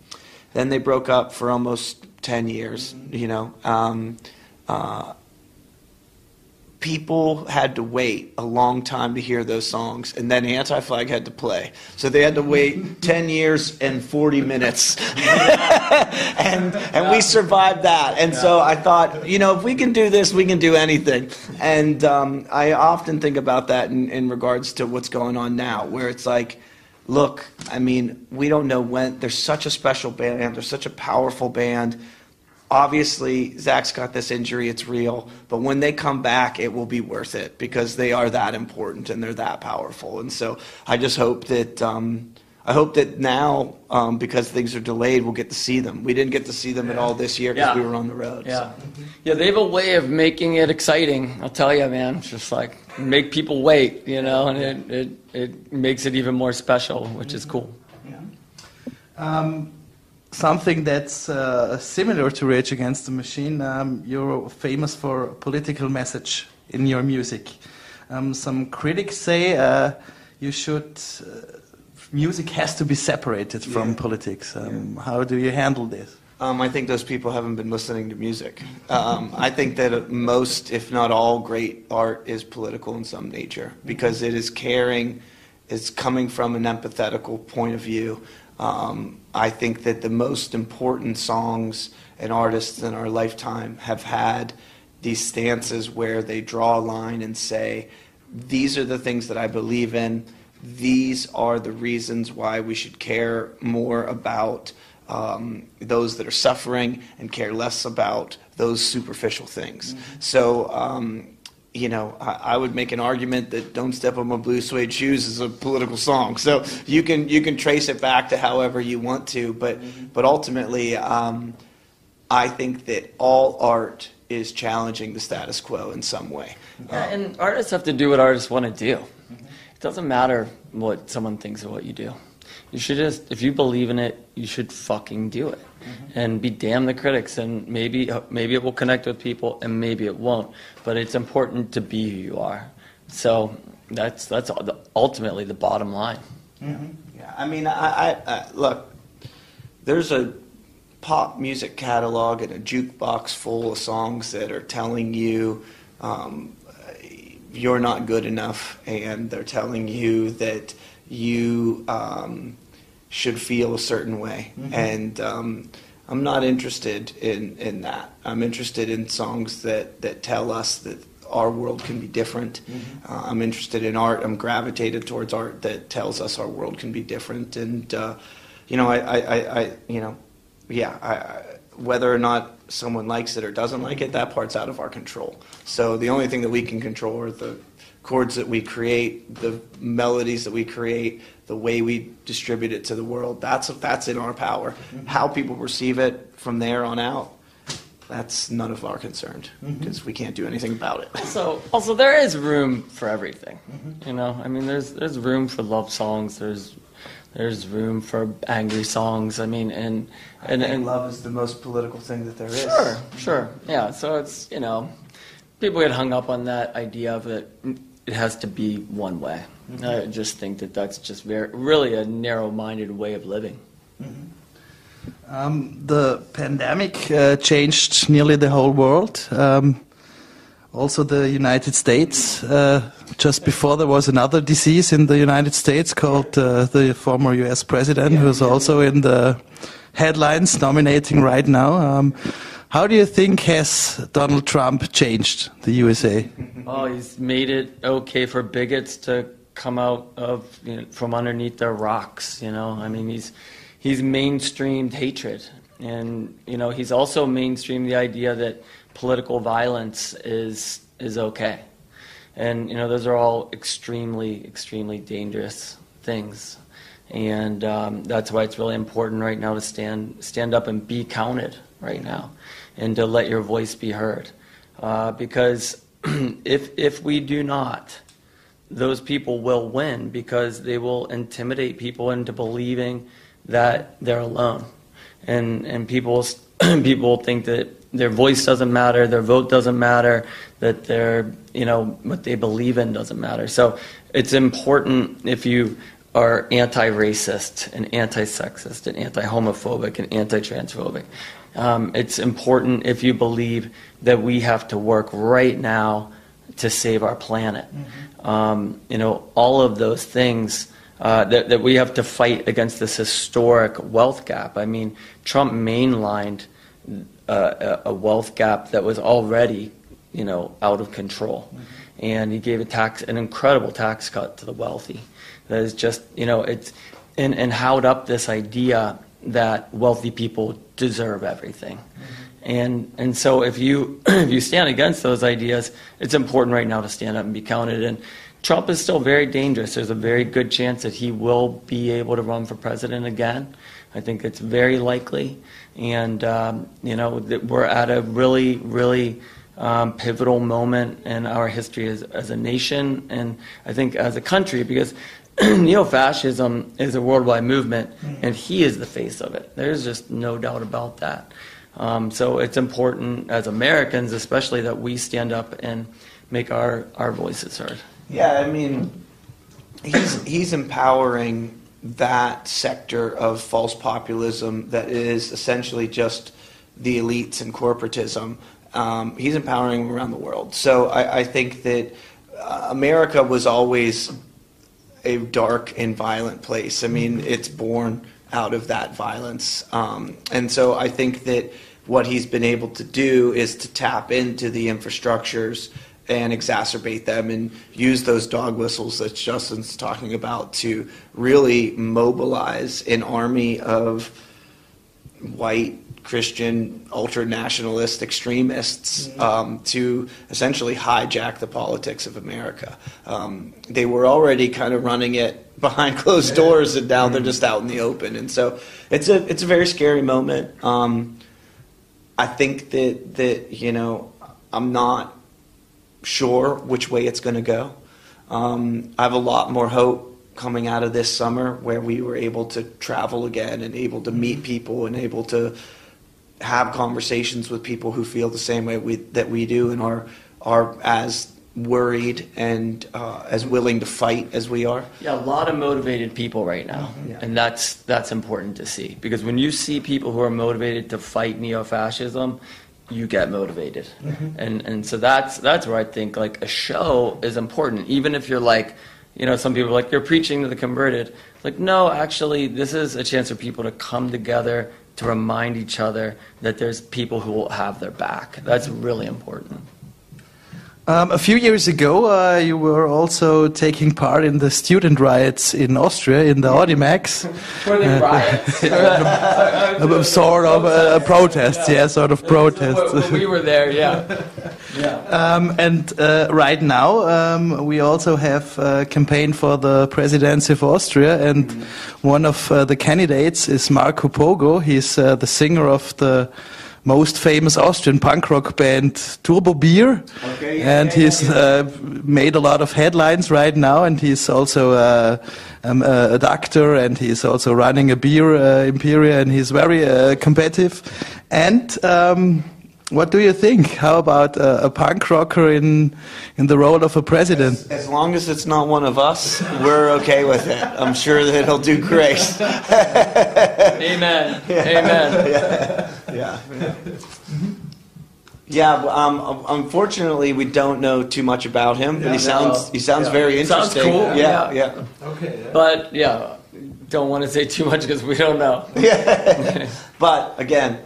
Then they broke up for almost 10 years. You know, um, uh, people had to wait a long time to hear those songs, and then Anti Flag had to play. So they had to wait 10 years and 40 minutes. and, and we survived that. And so I thought, you know, if we can do this, we can do anything. And um, I often think about that in, in regards to what's going on now, where it's like, look, I mean, we don't know when. There's such a special band, there's such a powerful band obviously Zack's got this injury, it's real, but when they come back, it will be worth it because they are that important and they're that powerful. And so I just hope that um, I hope that now, um, because things are delayed, we'll get to see them. We didn't get to see them at all this year because Yeah. we were on the road. Yeah. so. Yeah, they have a way of making it exciting. I'll tell you, man. It's just like make people wait, you know, and it, it, it makes it even more special, which is cool. Yeah. Um, something that's uh, similar to Rage Against the Machine. Um, you're famous for a political message in your music. Um, some critics say uh, you should. Uh, music has to be separated from Yeah. politics. Um, How do you handle this? Um, I think those people haven't been listening to music. Um, I think that most, if not all, great art is political in some nature because it is caring, it's coming from an empathetical point of view. Um, I think that the most important songs and artists in our lifetime have had these stances where they draw a line and say, these are the things that I believe in. These are the reasons why we should care more about um, those that are suffering and care less about those superficial things. So, um, you know, I, I would make an argument that "Don't Step on My Blue Suede Shoes" is a political song. So you can you can trace it back to however you want to, but mm-hmm. but ultimately, um, I think that all art is challenging the status quo in some way. Yeah, um, and artists have to do what artists want to do. Mm-hmm. It doesn't matter what someone thinks of what you do. You should just, if you believe in it, you should fucking do it, and be damn the critics. And maybe, maybe it will connect with people, and maybe it won't. But it's important to be who you are. So that's that's ultimately the bottom line. Yeah, I mean, I, I, I look. there's a pop music catalog and a jukebox full of songs that are telling you um, you're not good enough, and they're telling you that you um, should feel a certain way. Mm-hmm. And um, I'm not interested in, in that. I'm interested in songs that, that tell us that our world can be different. Mm-hmm. Uh, I'm interested in art. I'm gravitated towards art that tells us our world can be different. And uh, you know, I, I, I, you know, yeah, I, whether or not someone likes it or doesn't like it, that part's out of our control. So the only thing that we can control are the chords that we create, the melodies that we create, the way we distribute it to the world. That's that's in our power. Mm-hmm. How people perceive it from there on out, that's none of our concern because mm-hmm. we can't do anything about it. So also there is room for everything. Mm-hmm. You know, I mean, there's there's room for love songs. There's there's room for angry songs. I mean, and and, and love is the most political thing that there is. Sure, sure, yeah. So it's you know, people get hung up on that idea of it. It has to be one way. Mm-hmm. I just think that that's just very really a narrow-minded way of living. Mm-hmm. Um, the pandemic uh, changed nearly the whole world. Um, also the United States. Uh, just before there was another disease in the United States called uh, the former U.S. president, yeah, who's yeah. also in the headlines nominating right now. Um, how do you think has Donald Trump changed the USA? Oh, he's made it okay for bigots to come out of you know, from underneath their rocks. You know, I mean, he's he's mainstreamed hatred, and you know, he's also mainstreamed the idea that political violence is is okay. And you know, those are all extremely, extremely dangerous things. And um, that's why it's really important right now to stand stand up and be counted right now, and to let your voice be heard. Uh, because if if we do not, those people will win because they will intimidate people into believing that they're alone, and and people people think that their voice doesn't matter, their vote doesn't matter, that their you know what they believe in doesn't matter. So it's important if you are anti-racist and anti-sexist and anti-homophobic and anti-transphobic. Um, it's important if you believe that we have to work right now to save our planet. Mm-hmm. Um, you know, all of those things. Uh, that, that we have to fight against this historic wealth gap. I mean, Trump mainlined uh, a wealth gap that was already, you know, out of control. Mm-hmm. And he gave a tax, an incredible tax cut to the wealthy. That is just, you know, it's, and, and howed up this idea that wealthy people deserve everything. And, and so if you, if you stand against those ideas, it's important right now to stand up and be counted. And Trump is still very dangerous. There's a very good chance that he will be able to run for president again. I think it's very likely. And, um, you know, we're at a really, really um, pivotal moment in our history as, as a nation and I think as a country because neo fascism is a worldwide movement and he is the face of it. There's just no doubt about that. Um, so it's important as Americans, especially, that we stand up and make our, our voices heard. Yeah, I mean, he's, he's empowering that sector of false populism that is essentially just the elites and corporatism. Um, he's empowering around the world. So I, I think that uh, America was always a dark and violent place. I mean, it's born out of that violence. Um, and so I think that what he's been able to do is to tap into the infrastructures and exacerbate them and use those dog whistles that Justin's talking about to really mobilize an army of white Christian ultra nationalist extremists mm-hmm. um, to essentially hijack the politics of America. Um, they were already kind of running it behind closed doors, and now they're mm-hmm. just out in the open. And so it's a it's a very scary moment. Um, I think that that you know I'm not sure which way it's going to go. Um, I have a lot more hope coming out of this summer where we were able to travel again and able to meet people and able to have conversations with people who feel the same way we, that we do and are, are as worried and uh, as willing to fight as we are. Yeah, a lot of motivated people right now, Yeah. and that's that's important to see. Because when you see people who are motivated to fight neo-fascism, you get motivated, and and so that's that's where I think like a show is important, even if you're like, you know, some people are like you're preaching to the converted. Like, no, actually, this is a chance for people to come together to remind each other that there's people who will have their back. That's really important. Um, a few years ago, uh, you were also taking part in the student riots in Austria in the Audimax. Were they riots? A sort of a, a protest, yeah, sort of protest. we were there, yeah. Yeah. Um, and uh, right now, um, we also have a campaign for the presidency of Austria, and one of uh, the candidates is Marco Pogo. He's uh, the singer of the most famous Austrian punk rock band Turbobier, Okay, yeah, and yeah, he's yeah. uh, made a lot of headlines right now, and he's also uh, um, a a doctor, and he's also running a beer uh, imperia, and he's very uh, competitive. And um, what do you think? How about uh, a punk rocker in in the role of a president? As long as it's not one of us, we're okay with it. I'm sure that it'll do great. Amen. Amen. Yeah. Yeah, yeah. but, um, unfortunately, we don't know too much about him, but he sounds he sounds Yeah. very Sounds interesting. cool, Yeah, yeah. yeah. But yeah, don't want to say too much because we don't know. Yeah. But again,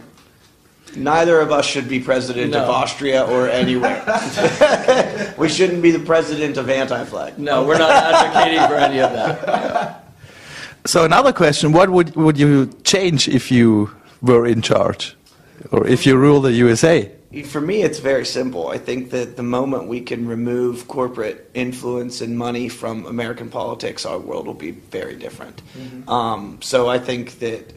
neither of us should be president of Austria or anywhere. we shouldn't be the president of anti-flag. No, we're not advocating for any of that. So another question: What would would you change if you were in charge, or if you rule the USA? For me, it's very simple. I think that the moment we can remove corporate influence and money from American politics, our world will be very different. Um, so I think that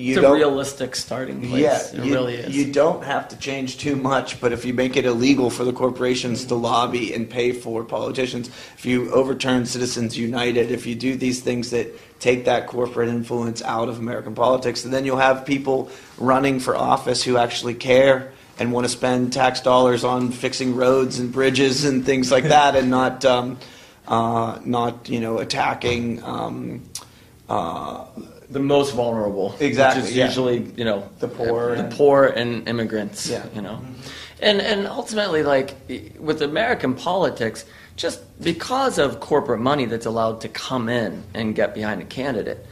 you It's a realistic starting place. yeah, it you, really is. you don't have to change too much, but if you make it illegal for the corporations to lobby and pay for politicians, if you overturn Citizens United, if you do these things that take that corporate influence out of American politics, and then you'll have people running for office who actually care and want to spend tax dollars on fixing roads and bridges and things like that, and not um, uh, not you know attacking. Um, uh, the most vulnerable, Exactly, which is yeah. usually you know The poor the and- poor and immigrants. Yeah. you know, and and ultimately, like with American politics, just because of corporate money that's allowed to come in and get behind a candidate.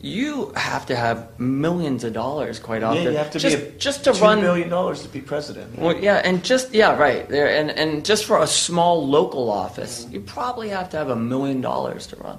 You have to have millions of dollars quite often yeah, you have to just, be a just to 2 run billion dollars to be president. Well, yeah, and just yeah, right there, and and just for a small local office, you probably have to have a million dollars to run.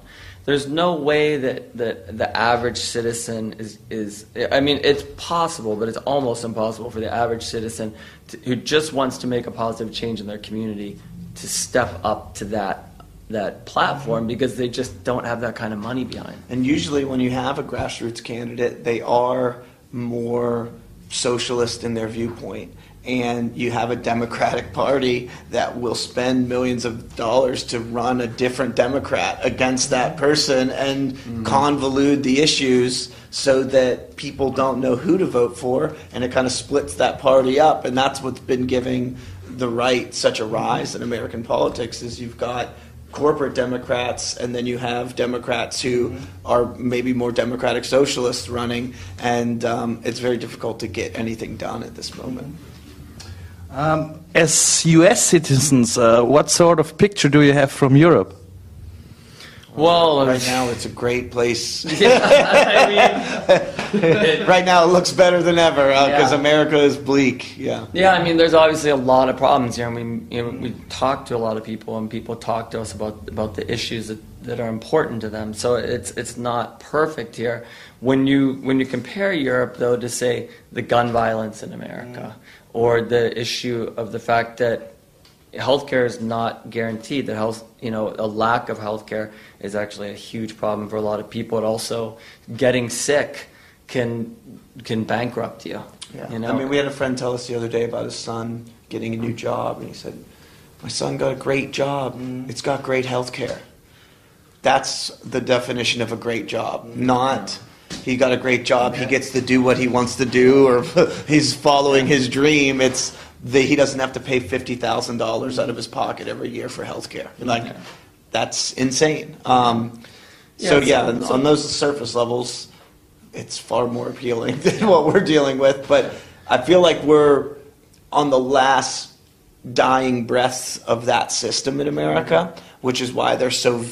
There's no way that, that the average citizen is is. I mean, it's possible, but it's almost impossible for the average citizen to, who just wants to make a positive change in their community to step up to that that platform because they just don't have that kind of money behind. And usually, when you have a grassroots candidate, they are more socialist in their viewpoint. And you have a Democratic Party that will spend millions of dollars to run a different Democrat against that person and mm-hmm. convolute the issues so that people don't know who to vote for. And it kind of splits that party up. And that's what's been giving the right such a rise in American politics is you've got corporate Democrats, and then you have Democrats who mm-hmm. are maybe more democratic socialists running, and um, it's very difficult to get anything done at this moment. Mm-hmm. Um, as U.S. citizens, uh, what sort of picture do you have from Europe? Well, Right now, it's a great place. I mean, right now, it looks better than ever because Yeah. America is bleak. Yeah. Yeah, I mean, there's obviously a lot of problems here, and we you know, we talk to a lot of people, and people talk to us about about the issues that, that are important to them. So it's it's not perfect here. When you when you compare Europe, though, to say the gun violence in America, or the issue of the fact that healthcare is not guaranteed. That health, you know, a lack of healthcare is actually a huge problem for a lot of people. And also, getting sick can can bankrupt you. Yeah. You know, I mean, we had a friend tell us the other day about his son getting a new job, and he said, "My son got a great job. Mm. It's got great healthcare." That's the definition of a great job, not he got a great job. He gets to do what he wants to do, or he's following his dream. It's that he doesn't have to pay fifty thousand dollars out of his pocket every year for health care. Like, that's insane. Um, so Yeah, yeah, it's- on those surface levels, it's far more appealing than what we're dealing with. But I feel like we're on the last dying breaths of that system in America, which is why they're so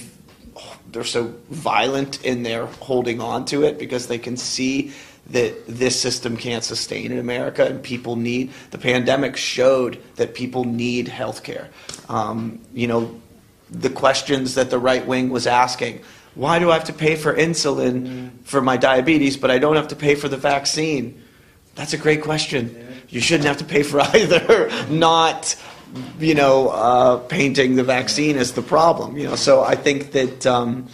they're so violent in their holding on to it because they can see that this system can't sustain in America and people need the pandemic showed that people need health care. Um, you know, the questions that the right wing was asking. Why do I have to pay for insulin for my diabetes, but I don't have to pay for the vaccine? That's a great question. You shouldn't have to pay for either. Not, you know, uh, painting the vaccine as the problem. You know, so I think that, um,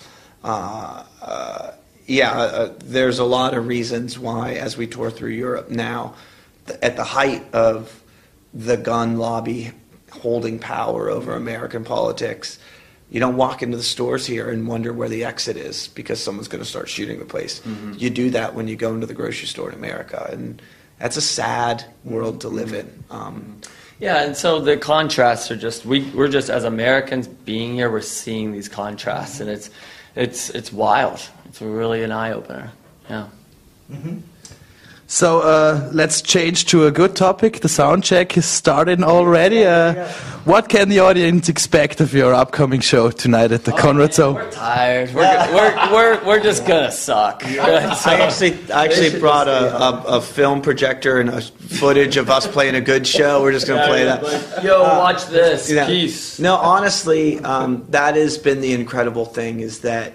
uh, uh, yeah, uh, there's a lot of reasons why, as we tour through Europe now, th- at the height of the gun lobby holding power over American politics. You don't walk into the stores here and wonder where the exit is because someone's going to start shooting the place. You do that when you go into the grocery store in America, and that's a sad world to live in. Um, Yeah, and so the contrasts are just we we're just as Americans being here, we're seeing these contrasts, and it's it's it's wild. It's really an eye opener. Yeah. Mm-hmm. So uh, let's change to a good topic. The sound check is starting already. Uh, what can the audience expect of your upcoming show tonight at the Conrad Sohm? We're tired. We're, we're, we're, we're just gonna suck. So- I actually, I actually brought a, a, a film projector and a footage of us playing a good show. We're just going to play that. Yo, watch this. Yeah. Peace. No, honestly, um, that has been the incredible thing is that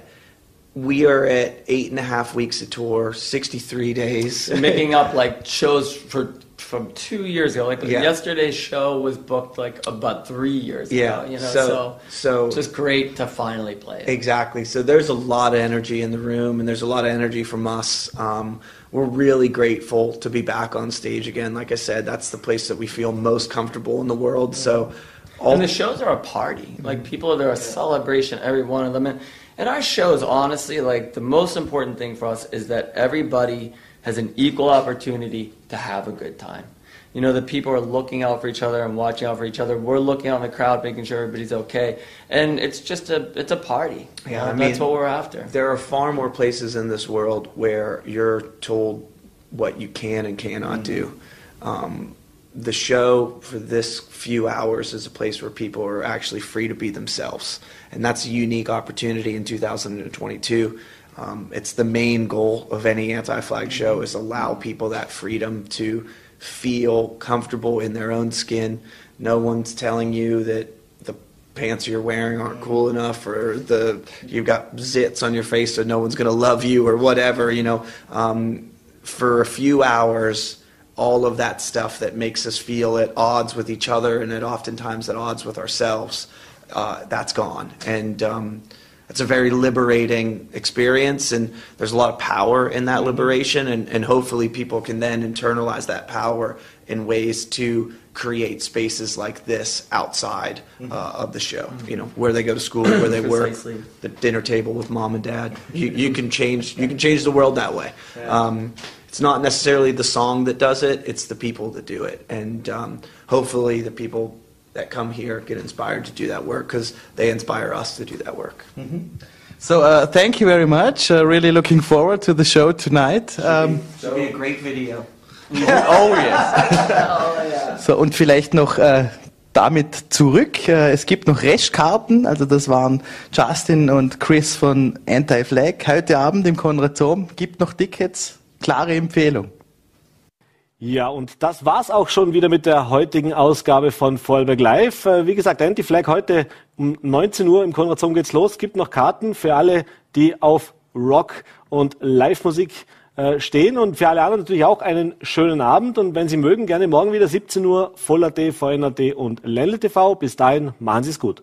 we are at eight and a half weeks of tour, 63 days. Making up like shows for from two years ago. Like Yeah. yesterday's show was booked like about three years Yeah, ago. You know, so- so, so- it's just great to finally play it. Exactly. So there's a lot of energy in the room, and there's a lot of energy from us. Um, we're really grateful to be back on stage again. Like I said, that's the place that we feel most comfortable in the world. So, all And the shows are a party. Like people, they're a celebration, every one of them. And, and our shows, honestly, like the most important thing for us is that everybody has an equal opportunity to have a good time. You know, the people are looking out for each other and watching out for each other. We're looking out in the crowd, making sure everybody's okay. And it's just a, it's a party. Yeah, know, I and that's what we're after. There are far more places in this world where you're told what you can and cannot do. Um, the show for this few hours is a place where people are actually free to be themselves, and that's a unique opportunity in 2022. Um, it's the main goal of any anti-flag show is allow people that freedom to feel comfortable in their own skin. No one's telling you that the pants you're wearing aren't cool enough or the you've got zits on your face so no one's going to love you or whatever you know um, for a few hours all of that stuff that makes us feel at odds with each other and at oftentimes at odds with ourselves uh, that's gone. And um, it's a very liberating experience and there's a lot of power in that liberation and, and hopefully people can then internalize that power in ways to create spaces like this outside uh, of the show. You know where they go to school where they work the dinner table with mom and dad. You, you can change you can change the world that way. Um, it's not necessarily the song that does it it's the people that do it and um, hopefully the people that come here get inspired to do that work because they inspire us to do that work So uh, thank you very much. Uh, really looking forward to the show tonight. Um, Should be a great video. oh yes. So und vielleicht noch äh, damit zurück. Äh, es gibt noch Restkarten. Also das waren Justin und Chris von Anti-Flag heute Abend im Conrad Sohm. Gibt noch Tickets. Klare Empfehlung. Ja, und das war's auch schon wieder mit der heutigen Ausgabe von Vorarlberg Live. Äh, Wie gesagt, Anti-Flag heute um 19 Uhr im Konrad Zoom geht's los. Gibt noch Karten für alle, die auf Rock und Live-Musik äh, stehen und für alle anderen natürlich auch einen schönen Abend. Und wenn Sie mögen, gerne morgen wieder 17 Uhr, Voll.at, VNAT und Ländle TV. Bis dahin, machen Sie es gut.